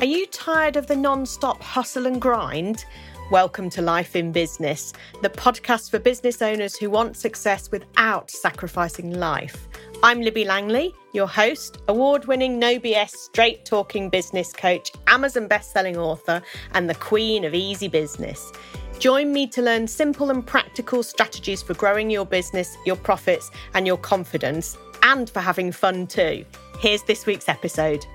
Are you tired of the non stop hustle and grind? Welcome to Life in Business, the podcast for business owners who want success without sacrificing life. I'm Libby Langley, your host, award winning no BS straight talking business coach, Amazon best-selling author, and the queen of easy business. Join me to learn simple and practical strategies for growing your business, your profits, and your confidence, and for having fun too. Here's this week's episode.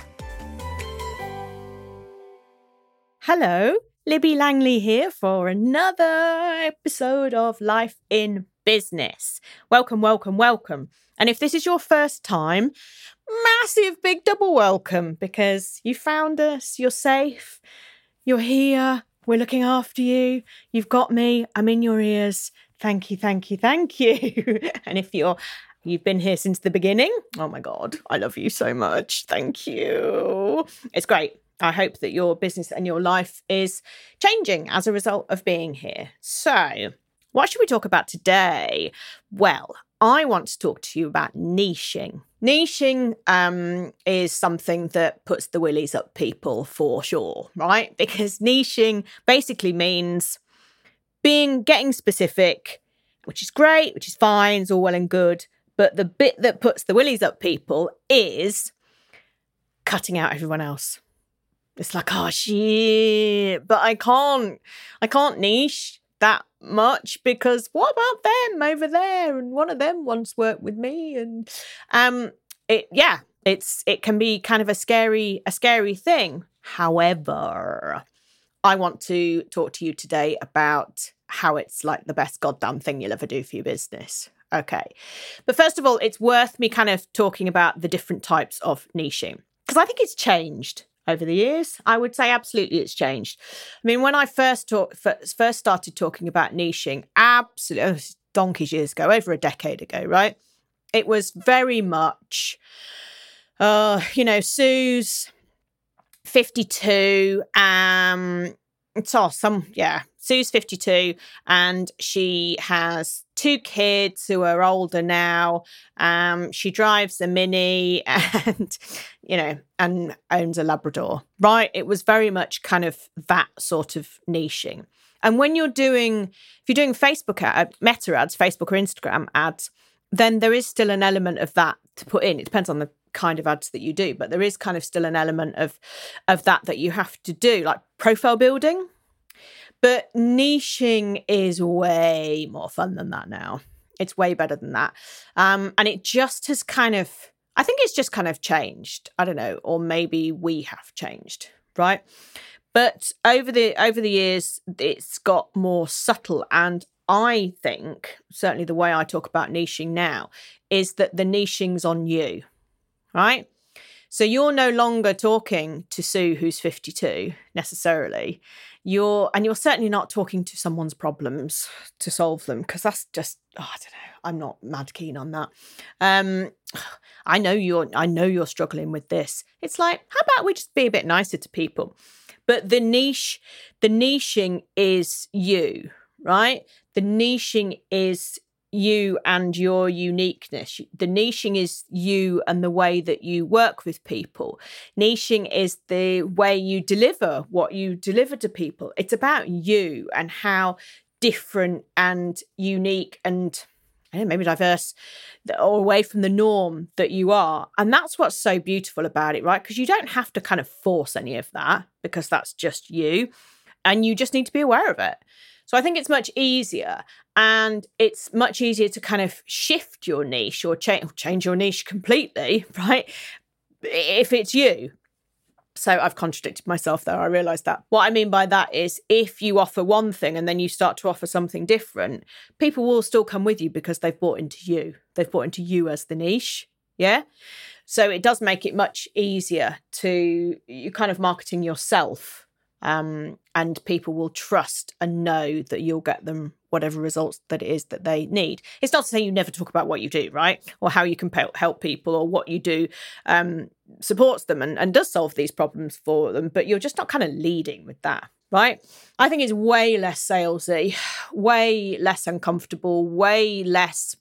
Hello, Libby Langley here for another episode of Life in Business. Welcome, welcome, welcome. And if this is your first time, massive big double welcome because you found us, you're safe, you're here, we're looking after you, you've got me, I'm in your ears. Thank you, thank you, thank you. and if you're You've been here since the beginning. Oh my God, I love you so much. Thank you. It's great. I hope that your business and your life is changing as a result of being here. So, what should we talk about today? Well, I want to talk to you about niching. Niching um, is something that puts the willies up people for sure, right? Because niching basically means being getting specific, which is great, which is fine, it's all well and good. But the bit that puts the willies up people is cutting out everyone else. It's like, oh shit, but I can't, I can't niche that much because what about them over there? And one of them once worked with me, and um, it, yeah, it's it can be kind of a scary, a scary thing. However, I want to talk to you today about how it's like the best goddamn thing you'll ever do for your business. Okay. But first of all, it's worth me kind of talking about the different types of niching because I think it's changed over the years. I would say absolutely it's changed. I mean, when I first talk, first started talking about niching, absolutely oh, donkeys years ago, over a decade ago, right? It was very much, uh, you know, Sue's 52, um, it's all some, yeah, Sue's 52 and she has two kids who are older now. Um, she drives a Mini and, you know, and owns a Labrador, right? It was very much kind of that sort of niching. And when you're doing, if you're doing Facebook ad, meta ads, Facebook or Instagram ads, then there is still an element of that to put in. It depends on the kind of ads that you do, but there is kind of still an element of of that that you have to do, like profile building but niching is way more fun than that now. It's way better than that. Um, and it just has kind of, I think it's just kind of changed. I don't know, or maybe we have changed, right? But over the over the years, it's got more subtle. And I think, certainly the way I talk about niching now, is that the niching's on you, right? So you're no longer talking to Sue, who's 52, necessarily you're and you're certainly not talking to someone's problems to solve them because that's just oh, I don't know. I'm not mad keen on that. Um, I know you're I know you're struggling with this. It's like how about we just be a bit nicer to people? But the niche, the niching is you, right? The niching is you and your uniqueness. The niching is you and the way that you work with people. Niching is the way you deliver what you deliver to people. It's about you and how different and unique and know, maybe diverse or away from the norm that you are. And that's what's so beautiful about it, right? Because you don't have to kind of force any of that because that's just you. And you just need to be aware of it. So I think it's much easier and it's much easier to kind of shift your niche or change your niche completely, right? If it's you. So I've contradicted myself there. I realized that. What I mean by that is if you offer one thing and then you start to offer something different, people will still come with you because they've bought into you. They've bought into you as the niche. Yeah. So it does make it much easier to you kind of marketing yourself um, and people will trust and know that you'll get them whatever results that it is that they need. It's not to say you never talk about what you do, right? Or how you can help people or what you do um, supports them and, and does solve these problems for them, but you're just not kind of leading with that. Right. I think it's way less salesy, way less uncomfortable, way less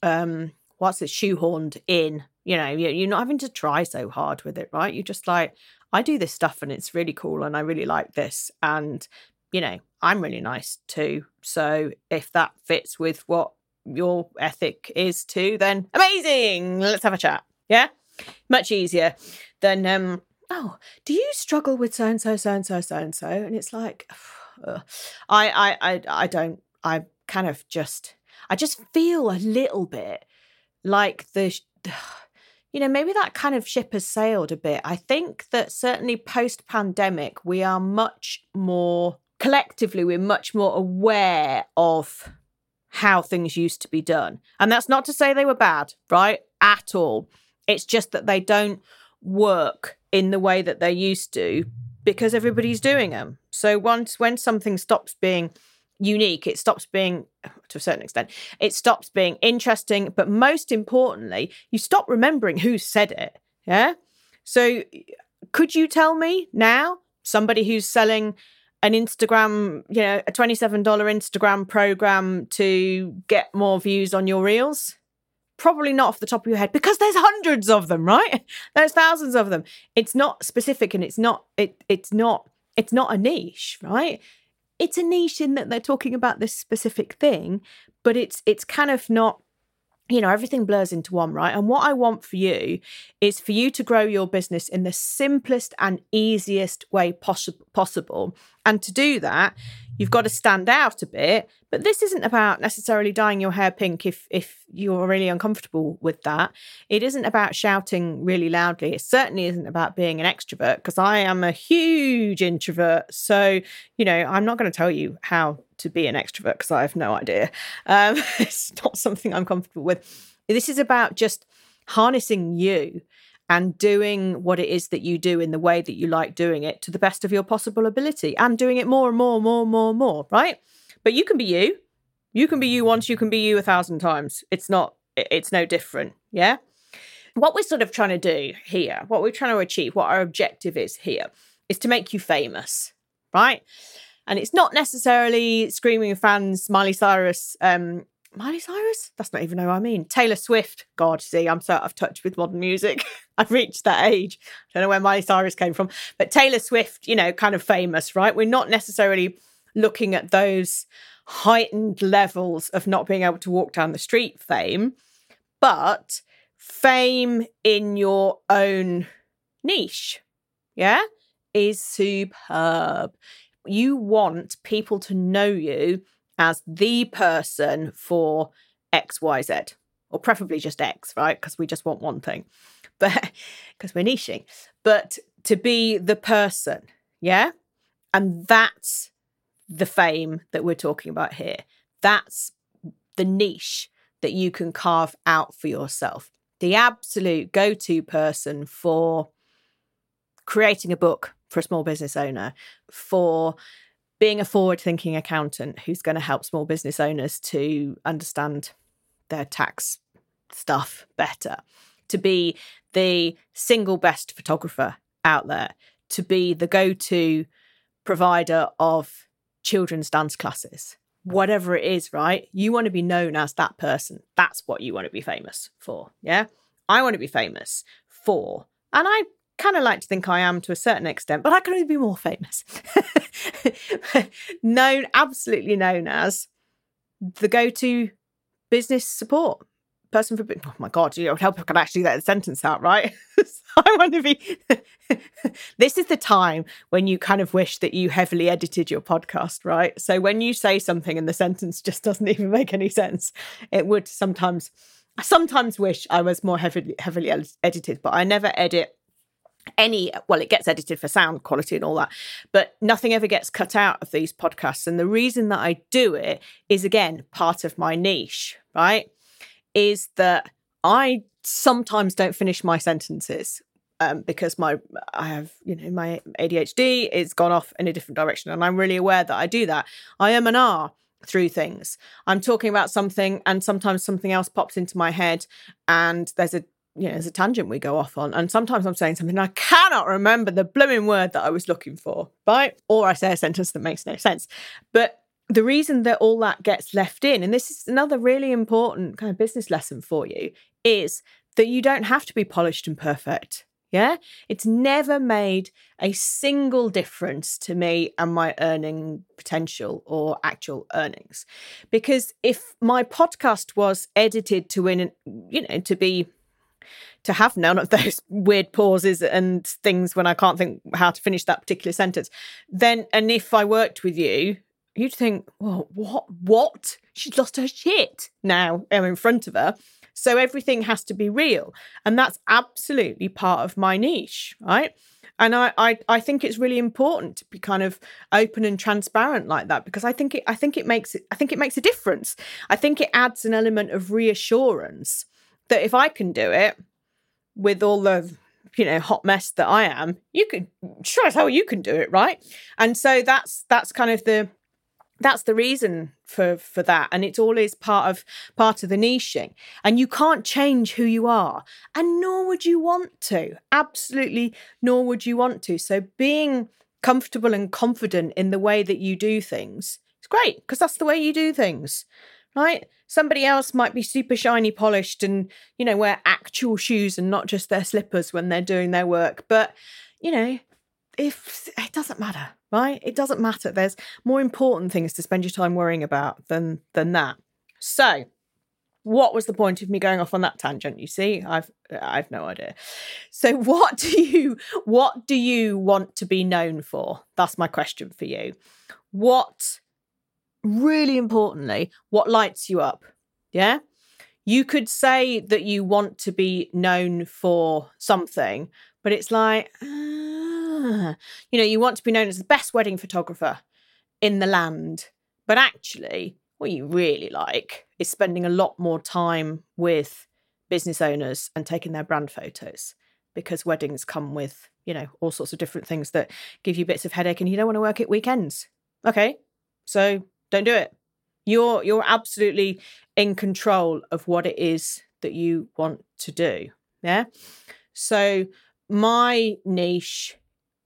um what's it shoehorned in You know, you're not having to try so hard with it, right? You're just like, I do this stuff and it's really cool and I really like this. And, you know, I'm really nice too. So if that fits with what your ethic is too, then amazing. Let's have a chat. Yeah. Much easier than, um, oh, do you struggle with so and so, so and so, so and so? And it's like, I, I, I, I don't. I kind of just, I just feel a little bit like the, you know, maybe that kind of ship has sailed a bit. I think that certainly post pandemic, we are much more collectively, we're much more aware of how things used to be done. And that's not to say they were bad, right? At all. It's just that they don't work in the way that they used to because everybody's doing them. So once when something stops being unique, it stops being to a certain extent, it stops being interesting, but most importantly, you stop remembering who said it. Yeah? So could you tell me now somebody who's selling an Instagram, you know, a $27 Instagram program to get more views on your reels? Probably not off the top of your head because there's hundreds of them, right? There's thousands of them. It's not specific and it's not it it's not it's not a niche, right? It's a niche in that they're talking about this specific thing, but it's it's kind of not you know, everything blurs into one, right? And what I want for you is for you to grow your business in the simplest and easiest way poss- possible. And to do that, you've got to stand out a bit. But this isn't about necessarily dyeing your hair pink if if you're really uncomfortable with that. It isn't about shouting really loudly. It certainly isn't about being an extrovert because I am a huge introvert. So, you know, I'm not going to tell you how to be an extrovert because I have no idea. Um, it's not something I'm comfortable with. This is about just harnessing you and doing what it is that you do in the way that you like doing it to the best of your possible ability and doing it more and more, and more, and more, and more, right? But you can be you. You can be you once, you can be you a thousand times. It's not, it's no different. Yeah. What we're sort of trying to do here, what we're trying to achieve, what our objective is here, is to make you famous, right? And it's not necessarily screaming fans, Miley Cyrus um, Miley Cyrus? That's not even who I mean. Taylor Swift. God, see, I'm so out of touch with modern music. I've reached that age. I don't know where Miley Cyrus came from. But Taylor Swift, you know, kind of famous, right? We're not necessarily looking at those heightened levels of not being able to walk down the street fame, but fame in your own niche, yeah, is superb. You want people to know you as the person for XYZ, or preferably just X, right? Because we just want one thing, but because we're niching, but to be the person, yeah? And that's the fame that we're talking about here. That's the niche that you can carve out for yourself. The absolute go to person for creating a book for a small business owner, for being a forward thinking accountant who's going to help small business owners to understand their tax stuff better, to be the single best photographer out there, to be the go to provider of children's dance classes, whatever it is, right? You want to be known as that person. That's what you want to be famous for. Yeah. I want to be famous for, and I kind of like to think I am to a certain extent, but I can only be more famous. known, absolutely known as the go to business support person for. Oh my God, you know, help if I can actually get the sentence out, right? so I want to be. this is the time when you kind of wish that you heavily edited your podcast, right? So when you say something and the sentence just doesn't even make any sense, it would sometimes. I sometimes wish I was more heavily heavily edited, but I never edit any well it gets edited for sound quality and all that but nothing ever gets cut out of these podcasts. And the reason that i do it is again part of my niche right? Is that i sometimes don't finish my sentences um, because my i have you know my adhd is gone off in a different direction and i'm really aware that i do that. I am an r through things. I'm talking about something and sometimes something else pops into my head and there's a you know, there's a tangent we go off on. And sometimes I'm saying something I cannot remember the blooming word that I was looking for, right? Or I say a sentence that makes no sense. But the reason that all that gets left in, and this is another really important kind of business lesson for you, is that you don't have to be polished and perfect. Yeah. It's never made a single difference to me and my earning potential or actual earnings. Because if my podcast was edited to win, you know, to be to have none of those weird pauses and things when I can't think how to finish that particular sentence, then and if I worked with you, you'd think, well, what what? She's lost her shit now. I'm in front of her. So everything has to be real. And that's absolutely part of my niche, right? And I, I, I think it's really important to be kind of open and transparent like that because I think it I think it makes it I think it makes a difference. I think it adds an element of reassurance that if I can do it with all the you know hot mess that I am, you could sure as hell you can do it, right? And so that's that's kind of the that's the reason for for that. And it's always part of part of the niching. And you can't change who you are. And nor would you want to. Absolutely nor would you want to. So being comfortable and confident in the way that you do things is great because that's the way you do things right somebody else might be super shiny polished and you know wear actual shoes and not just their slippers when they're doing their work but you know if it doesn't matter, right? It doesn't matter. There's more important things to spend your time worrying about than than that. So, what was the point of me going off on that tangent? You see, I've I've no idea. So, what do you what do you want to be known for? That's my question for you. What really importantly, what lights you up? Yeah? You could say that you want to be known for something, but it's like uh, you know, you want to be known as the best wedding photographer in the land. But actually, what you really like is spending a lot more time with business owners and taking their brand photos because weddings come with, you know, all sorts of different things that give you bits of headache and you don't want to work at weekends. Okay. So don't do it. You're you're absolutely in control of what it is that you want to do. Yeah. So my niche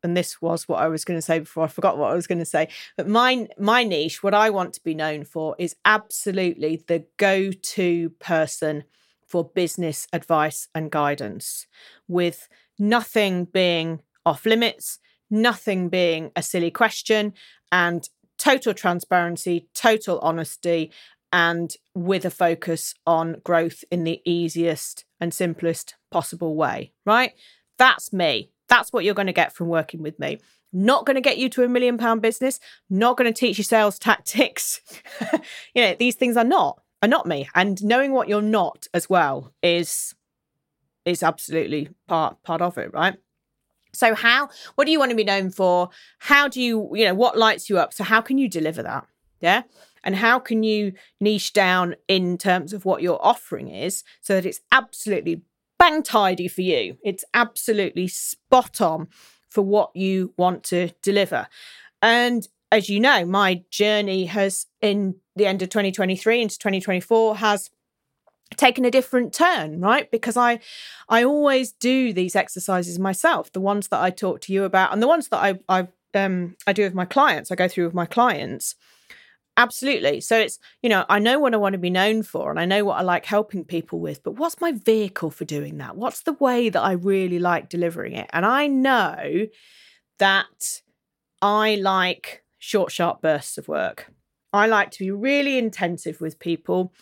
and this was what I was going to say before I forgot what I was going to say. But my my niche, what I want to be known for, is absolutely the go-to person for business advice and guidance, with nothing being off limits, nothing being a silly question, and total transparency, total honesty, and with a focus on growth in the easiest and simplest possible way. Right? That's me. That's what you're going to get from working with me. Not going to get you to a million pound business, not going to teach you sales tactics. you know, these things are not are not me. And knowing what you're not as well is is absolutely part part of it, right? So how what do you want to be known for? How do you, you know, what lights you up? So how can you deliver that? Yeah? And how can you niche down in terms of what your offering is so that it's absolutely bang tidy for you. It's absolutely spot on for what you want to deliver. And as you know, my journey has in the end of 2023 into 2024 has taken a different turn right because i i always do these exercises myself the ones that i talk to you about and the ones that i i um i do with my clients i go through with my clients Absolutely. So it's, you know, I know what I want to be known for and I know what I like helping people with, but what's my vehicle for doing that? What's the way that I really like delivering it? And I know that I like short, sharp bursts of work. I like to be really intensive with people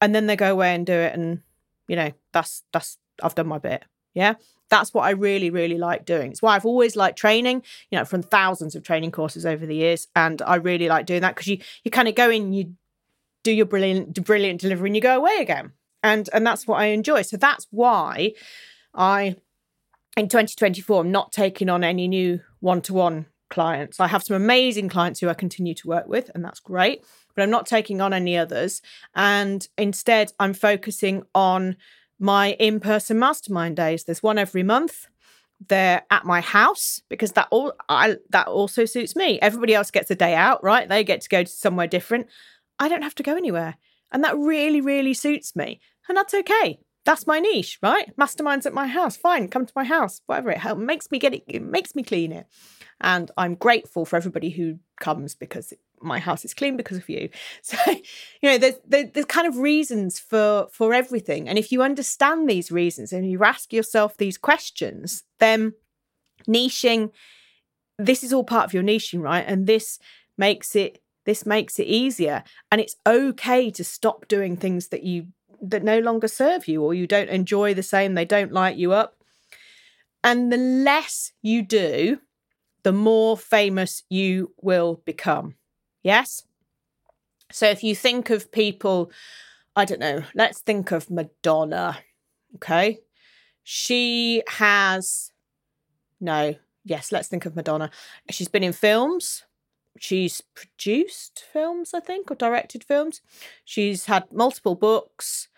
and then they go away and do it and you know, that's that's I've done my bit. Yeah that's what I really, really like doing. It's why I've always liked training, you know, from thousands of training courses over the years. And I really like doing that because you you kind of go in, you do your brilliant, brilliant delivery and you go away again. And and that's what I enjoy. So that's why I in 2024 I'm not taking on any new one-to-one clients. I have some amazing clients who I continue to work with, and that's great. But I'm not taking on any others. And instead, I'm focusing on my in person mastermind days. There's one every month. They're at my house because that all I that also suits me. Everybody else gets a day out, right? They get to go to somewhere different. I don't have to go anywhere. And that really, really suits me. And that's okay. That's my niche, right? Masterminds at my house. Fine, come to my house. Whatever it helps makes me get it, it makes me clean it. And I'm grateful for everybody who comes because my house is clean because of you. So, you know, there's, there's kind of reasons for for everything. And if you understand these reasons and you ask yourself these questions, then niching, this is all part of your niching, right? And this makes it this makes it easier. And it's okay to stop doing things that you that no longer serve you or you don't enjoy the same, they don't light you up. And the less you do, the more famous you will become. Yes? So if you think of people, I don't know, let's think of Madonna. Okay. She has, no, yes, let's think of Madonna. She's been in films. She's produced films, I think, or directed films. She's had multiple books.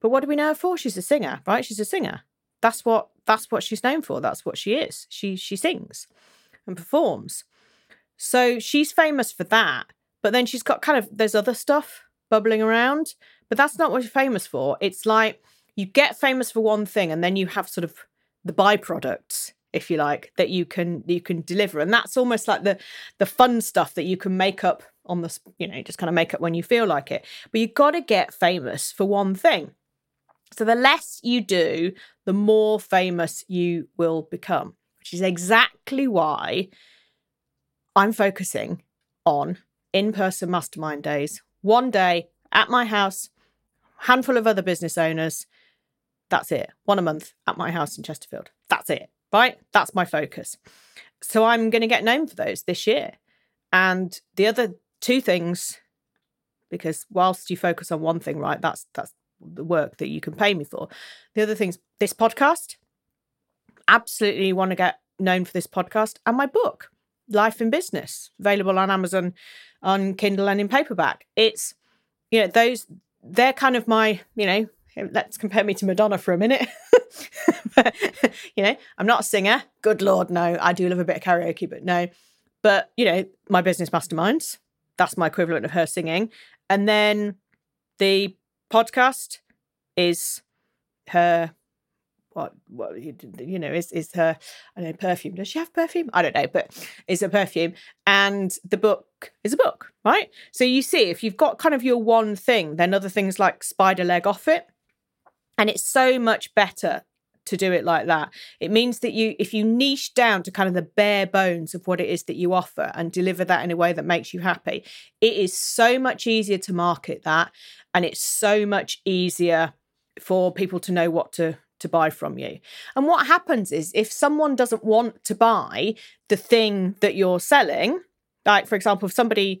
But what do we know her for? She's a singer, right? She's a singer. That's what that's what she's known for. That's what she is. She she sings and performs. So she's famous for that. But then she's got kind of there's other stuff bubbling around, but that's not what she's famous for. It's like you get famous for one thing and then you have sort of the byproducts if you like that you can you can deliver and that's almost like the the fun stuff that you can make up on the you know just kind of make up when you feel like it but you've got to get famous for one thing so the less you do, the more famous you will become, which is exactly why I'm focusing on in person mastermind days. One day at my house, handful of other business owners. That's it. One a month at my house in Chesterfield. That's it. Right? That's my focus. So I'm going to get known for those this year. And the other two things, because whilst you focus on one thing, right, that's that's the work that you can pay me for. The other things, this podcast, absolutely want to get known for this podcast and my book, Life in Business, available on Amazon, on Kindle and in paperback. It's, you know, those, they're kind of my, you know, let's compare me to Madonna for a minute. but, you know, I'm not a singer. Good Lord, no. I do love a bit of karaoke, but no. But, you know, my business masterminds, that's my equivalent of her singing. And then the podcast is her what what you know is is her I don't know perfume. Does she have perfume? I don't know, but is a perfume. And the book is a book, right? So you see, if you've got kind of your one thing, then other things like spider leg off it. And it's so much better to do it like that. It means that you, if you niche down to kind of the bare bones of what it is that you offer and deliver that in a way that makes you happy, it is so much easier to market that. And it's so much easier for people to know what to to buy from you. And what happens is if someone doesn't want to buy the thing that you're selling, like for example, if somebody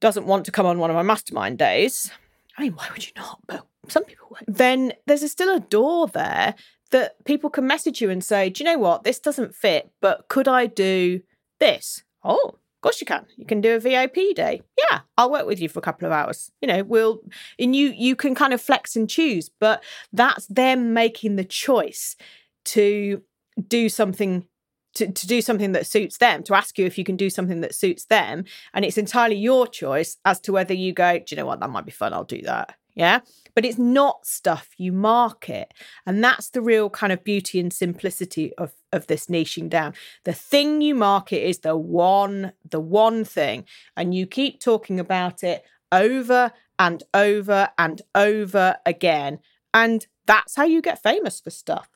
doesn't want to come on one of my mastermind days, I mean, why would you not? But some people would. Then there's still a door there that people can message you and say, do you know what? This doesn't fit, but could I do this? Oh, of course you can. You can do a VIP day. Yeah, I'll work with you for a couple of hours. You know, we'll and you you can kind of flex and choose, but that's them making the choice to do something to, to do something that suits them, to ask you if you can do something that suits them. And it's entirely your choice as to whether you go, do you know what, that might be fun, I'll do that. Yeah. But it's not stuff you market. And that's the real kind of beauty and simplicity of, of this niching down. The thing you market is the one, the one thing. And you keep talking about it over and over and over again. And that's how you get famous for stuff.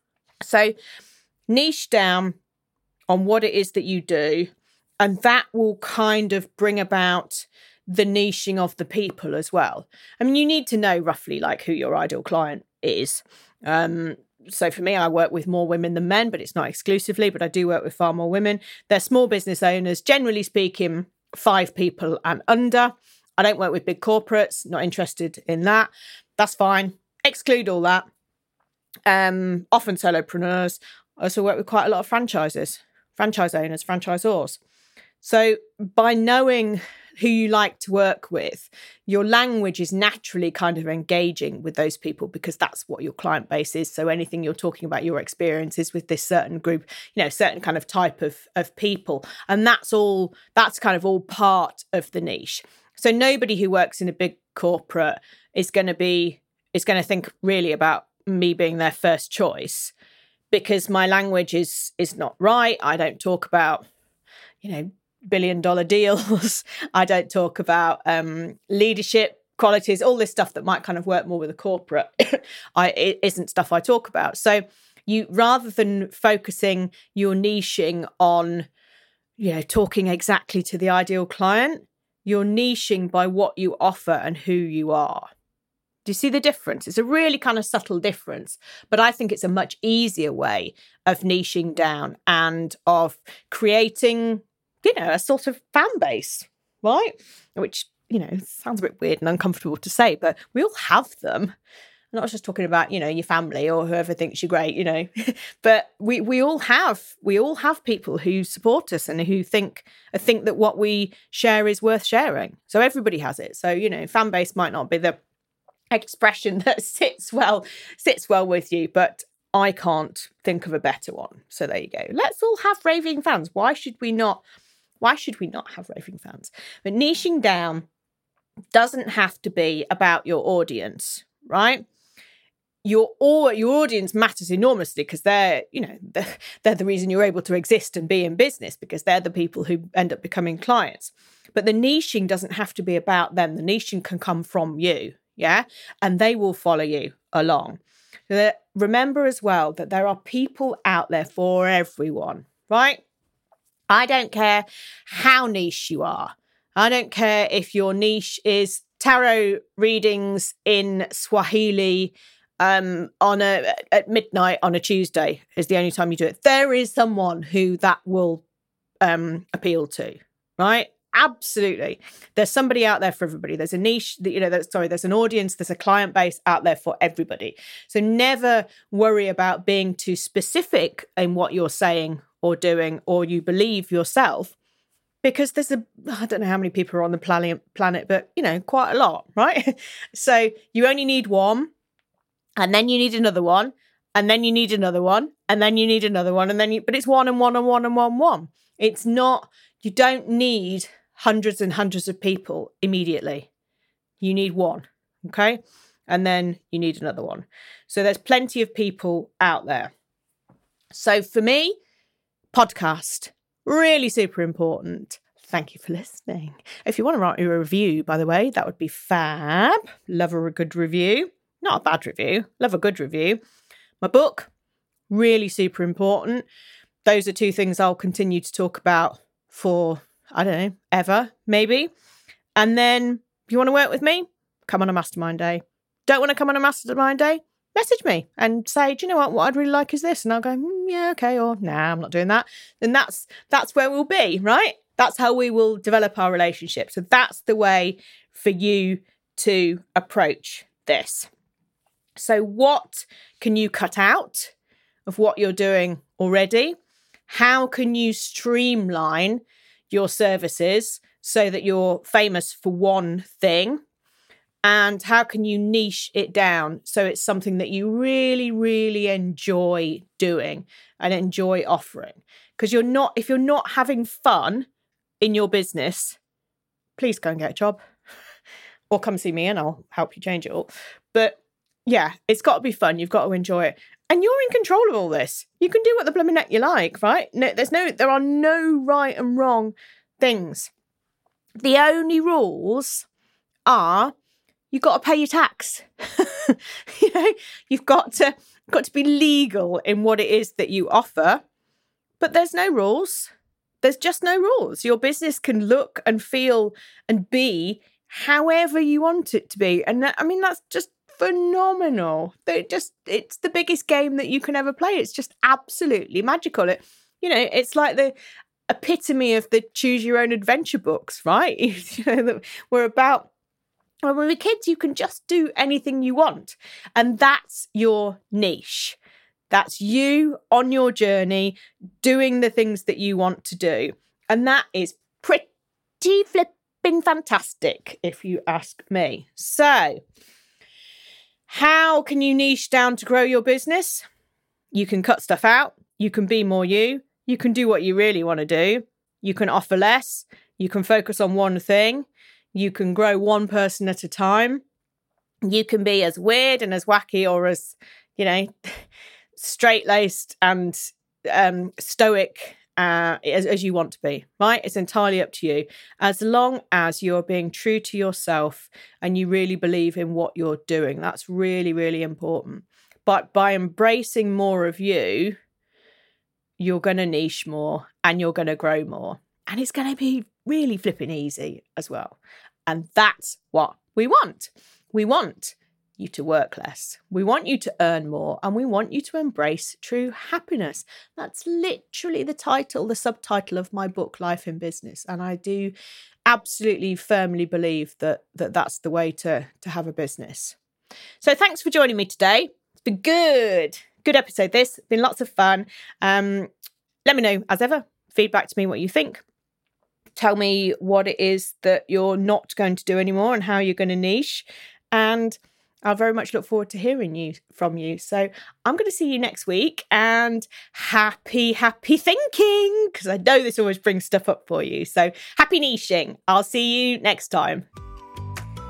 So niche down on what it is that you do. And that will kind of bring about the niching of the people as well. I mean, you need to know roughly like who your ideal client is. Um, so for me, I work with more women than men, but it's not exclusively, but I do work with far more women. They're small business owners, generally speaking, five people and under. I don't work with big corporates, not interested in that. That's fine. Exclude all that. Um, often solopreneurs. I also work with quite a lot of franchises, franchise owners, franchisors. So by knowing who you like to work with, your language is naturally kind of engaging with those people because that's what your client base is. So anything you're talking about your experiences with this certain group, you know, certain kind of type of of people. And that's all that's kind of all part of the niche. So nobody who works in a big corporate is going to be is going to think really about me being their first choice because my language is is not right. I don't talk about, you know, billion dollar deals. I don't talk about um, leadership qualities, all this stuff that might kind of work more with a corporate. I it isn't stuff I talk about. So you rather than focusing your niching on, you know, talking exactly to the ideal client, you're niching by what you offer and who you are. Do you see the difference? It's a really kind of subtle difference, but I think it's a much easier way of niching down and of creating, you know, a sort of fan base, right? Which, you know, sounds a bit weird and uncomfortable to say, but we all have them. I'm not just talking about, you know, your family or whoever thinks you're great, you know, but we we all have we all have people who support us and who think think that what we share is worth sharing. So everybody has it. So, you know, fan base might not be the expression that sits well sits well with you but i can't think of a better one so there you go let's all have raving fans why should we not why should we not have raving fans? But niching down doesn't have to be about your audience right? Your or your audience matters enormously because they're you know they're, they're the reason you're able to exist and be in business because they're the people who end up becoming clients. But the niching doesn't have to be about them. The niching can come from you yeah, and they will follow you along. Remember as well that there are people out there for everyone, right? I don't care how niche you are. I don't care if your niche is tarot readings in Swahili um, on a at midnight on a Tuesday is the only time you do it. There is someone who that will um, appeal to, right? Absolutely. There's somebody out there for everybody. There's a niche, that you know, there's, sorry, there's an audience, there's a client base out there for everybody. So never worry about being too specific in what you're saying or doing or you believe yourself because there's a I don't know how many people are on the planet planet but you know quite a lot right so you only need one and then you need another one and then you need another one and then you need another one and then you but it's one and one and one and one one it's not you don't need hundreds and hundreds of people immediately. You need one, okay? And then you need another one. So there's plenty of people out there. So for me, podcast, really super important. Thank you for listening. If you want to write me a review, by the way, that would be fab. Love a good review. Not a bad review, love a good review. My book, really super important. Those are two things I'll continue to talk about for I don't know, ever, maybe. And then if you want to work with me, come on a mastermind day. Don't want to come on a mastermind day? Message me and say, do you know what? What I'd really like is this, and I'll go, mm, yeah, okay, or nah, I'm not doing that. Then that's that's where we'll be, right? That's how we will develop our relationship. So that's the way for you to approach this. So, what can you cut out of what you're doing already? How can you streamline your services so that you're famous for one thing? And how can you niche it down so it's something that you really, really enjoy doing and enjoy offering? Because you're not, if you're not having fun in your business, please go and get a job or come see me and I'll help you change it all. But yeah, it's got to be fun. You've got to enjoy it. And you're in control of all this. You can do what the blooming neck you like, right? No, there's no, there are no right and wrong things. The only rules are you've got to pay your tax. you know, you've got to got to be legal in what it is that you offer. But there's no rules. There's just no rules. Your business can look and feel and be however you want it to be. And that, I mean that's just phenomenal. Just it's the biggest game that you can ever play. It's just absolutely magical. It you know, it's like the epitome of the choose your own adventure books, right? you know, that we're about when we were kids, you can just do anything you want. And that's your niche. That's you on your journey doing the things that you want to do. And that is pretty flipping fantastic, if you ask me. So, how can you niche down to grow your business? You can cut stuff out, you can be more you, you can do what you really want to do, you can offer less, you can focus on one thing, you can grow one person at a time. You can be as weird and as wacky or as, you know, straight laced and um, stoic uh, as, as you want to be, right? It's entirely up to you. As long as you're being true to yourself and you really believe in what you're doing, that's really, really important. But by embracing more of you, you're going to niche more and you're going to grow more. And it's going to be really flipping easy as well. And that's what we want. We want you to work less. We want you to earn more and we want you to embrace true happiness. That's literally the title, the subtitle of my book Life in Business and I do absolutely firmly believe that, that that's the way to to have a business. So thanks for joining me today. It's been good. Good episode this. Been lots of fun. Um let me know as ever feedback to me what you think tell me what it is that you're not going to do anymore and how you're going to niche and I'll very much look forward to hearing you from you. So I'm going to see you next week and happy, happy thinking because I know this always brings stuff up for you. So happy niching. I'll see you next time.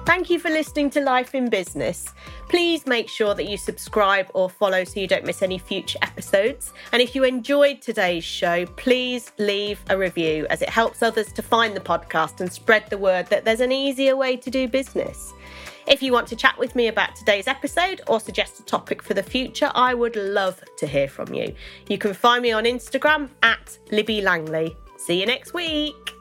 Thank you for listening to Life in Business. Please make sure that you subscribe or follow so you don't miss any future episodes. And if you enjoyed today's show, please leave a review as it helps others to find the podcast and spread the word that there's an easier way to do business. If you want to chat with me about today's episode or suggest a topic for the future, I would love to hear from you. You can find me on Instagram at Libby Langley. See you next week.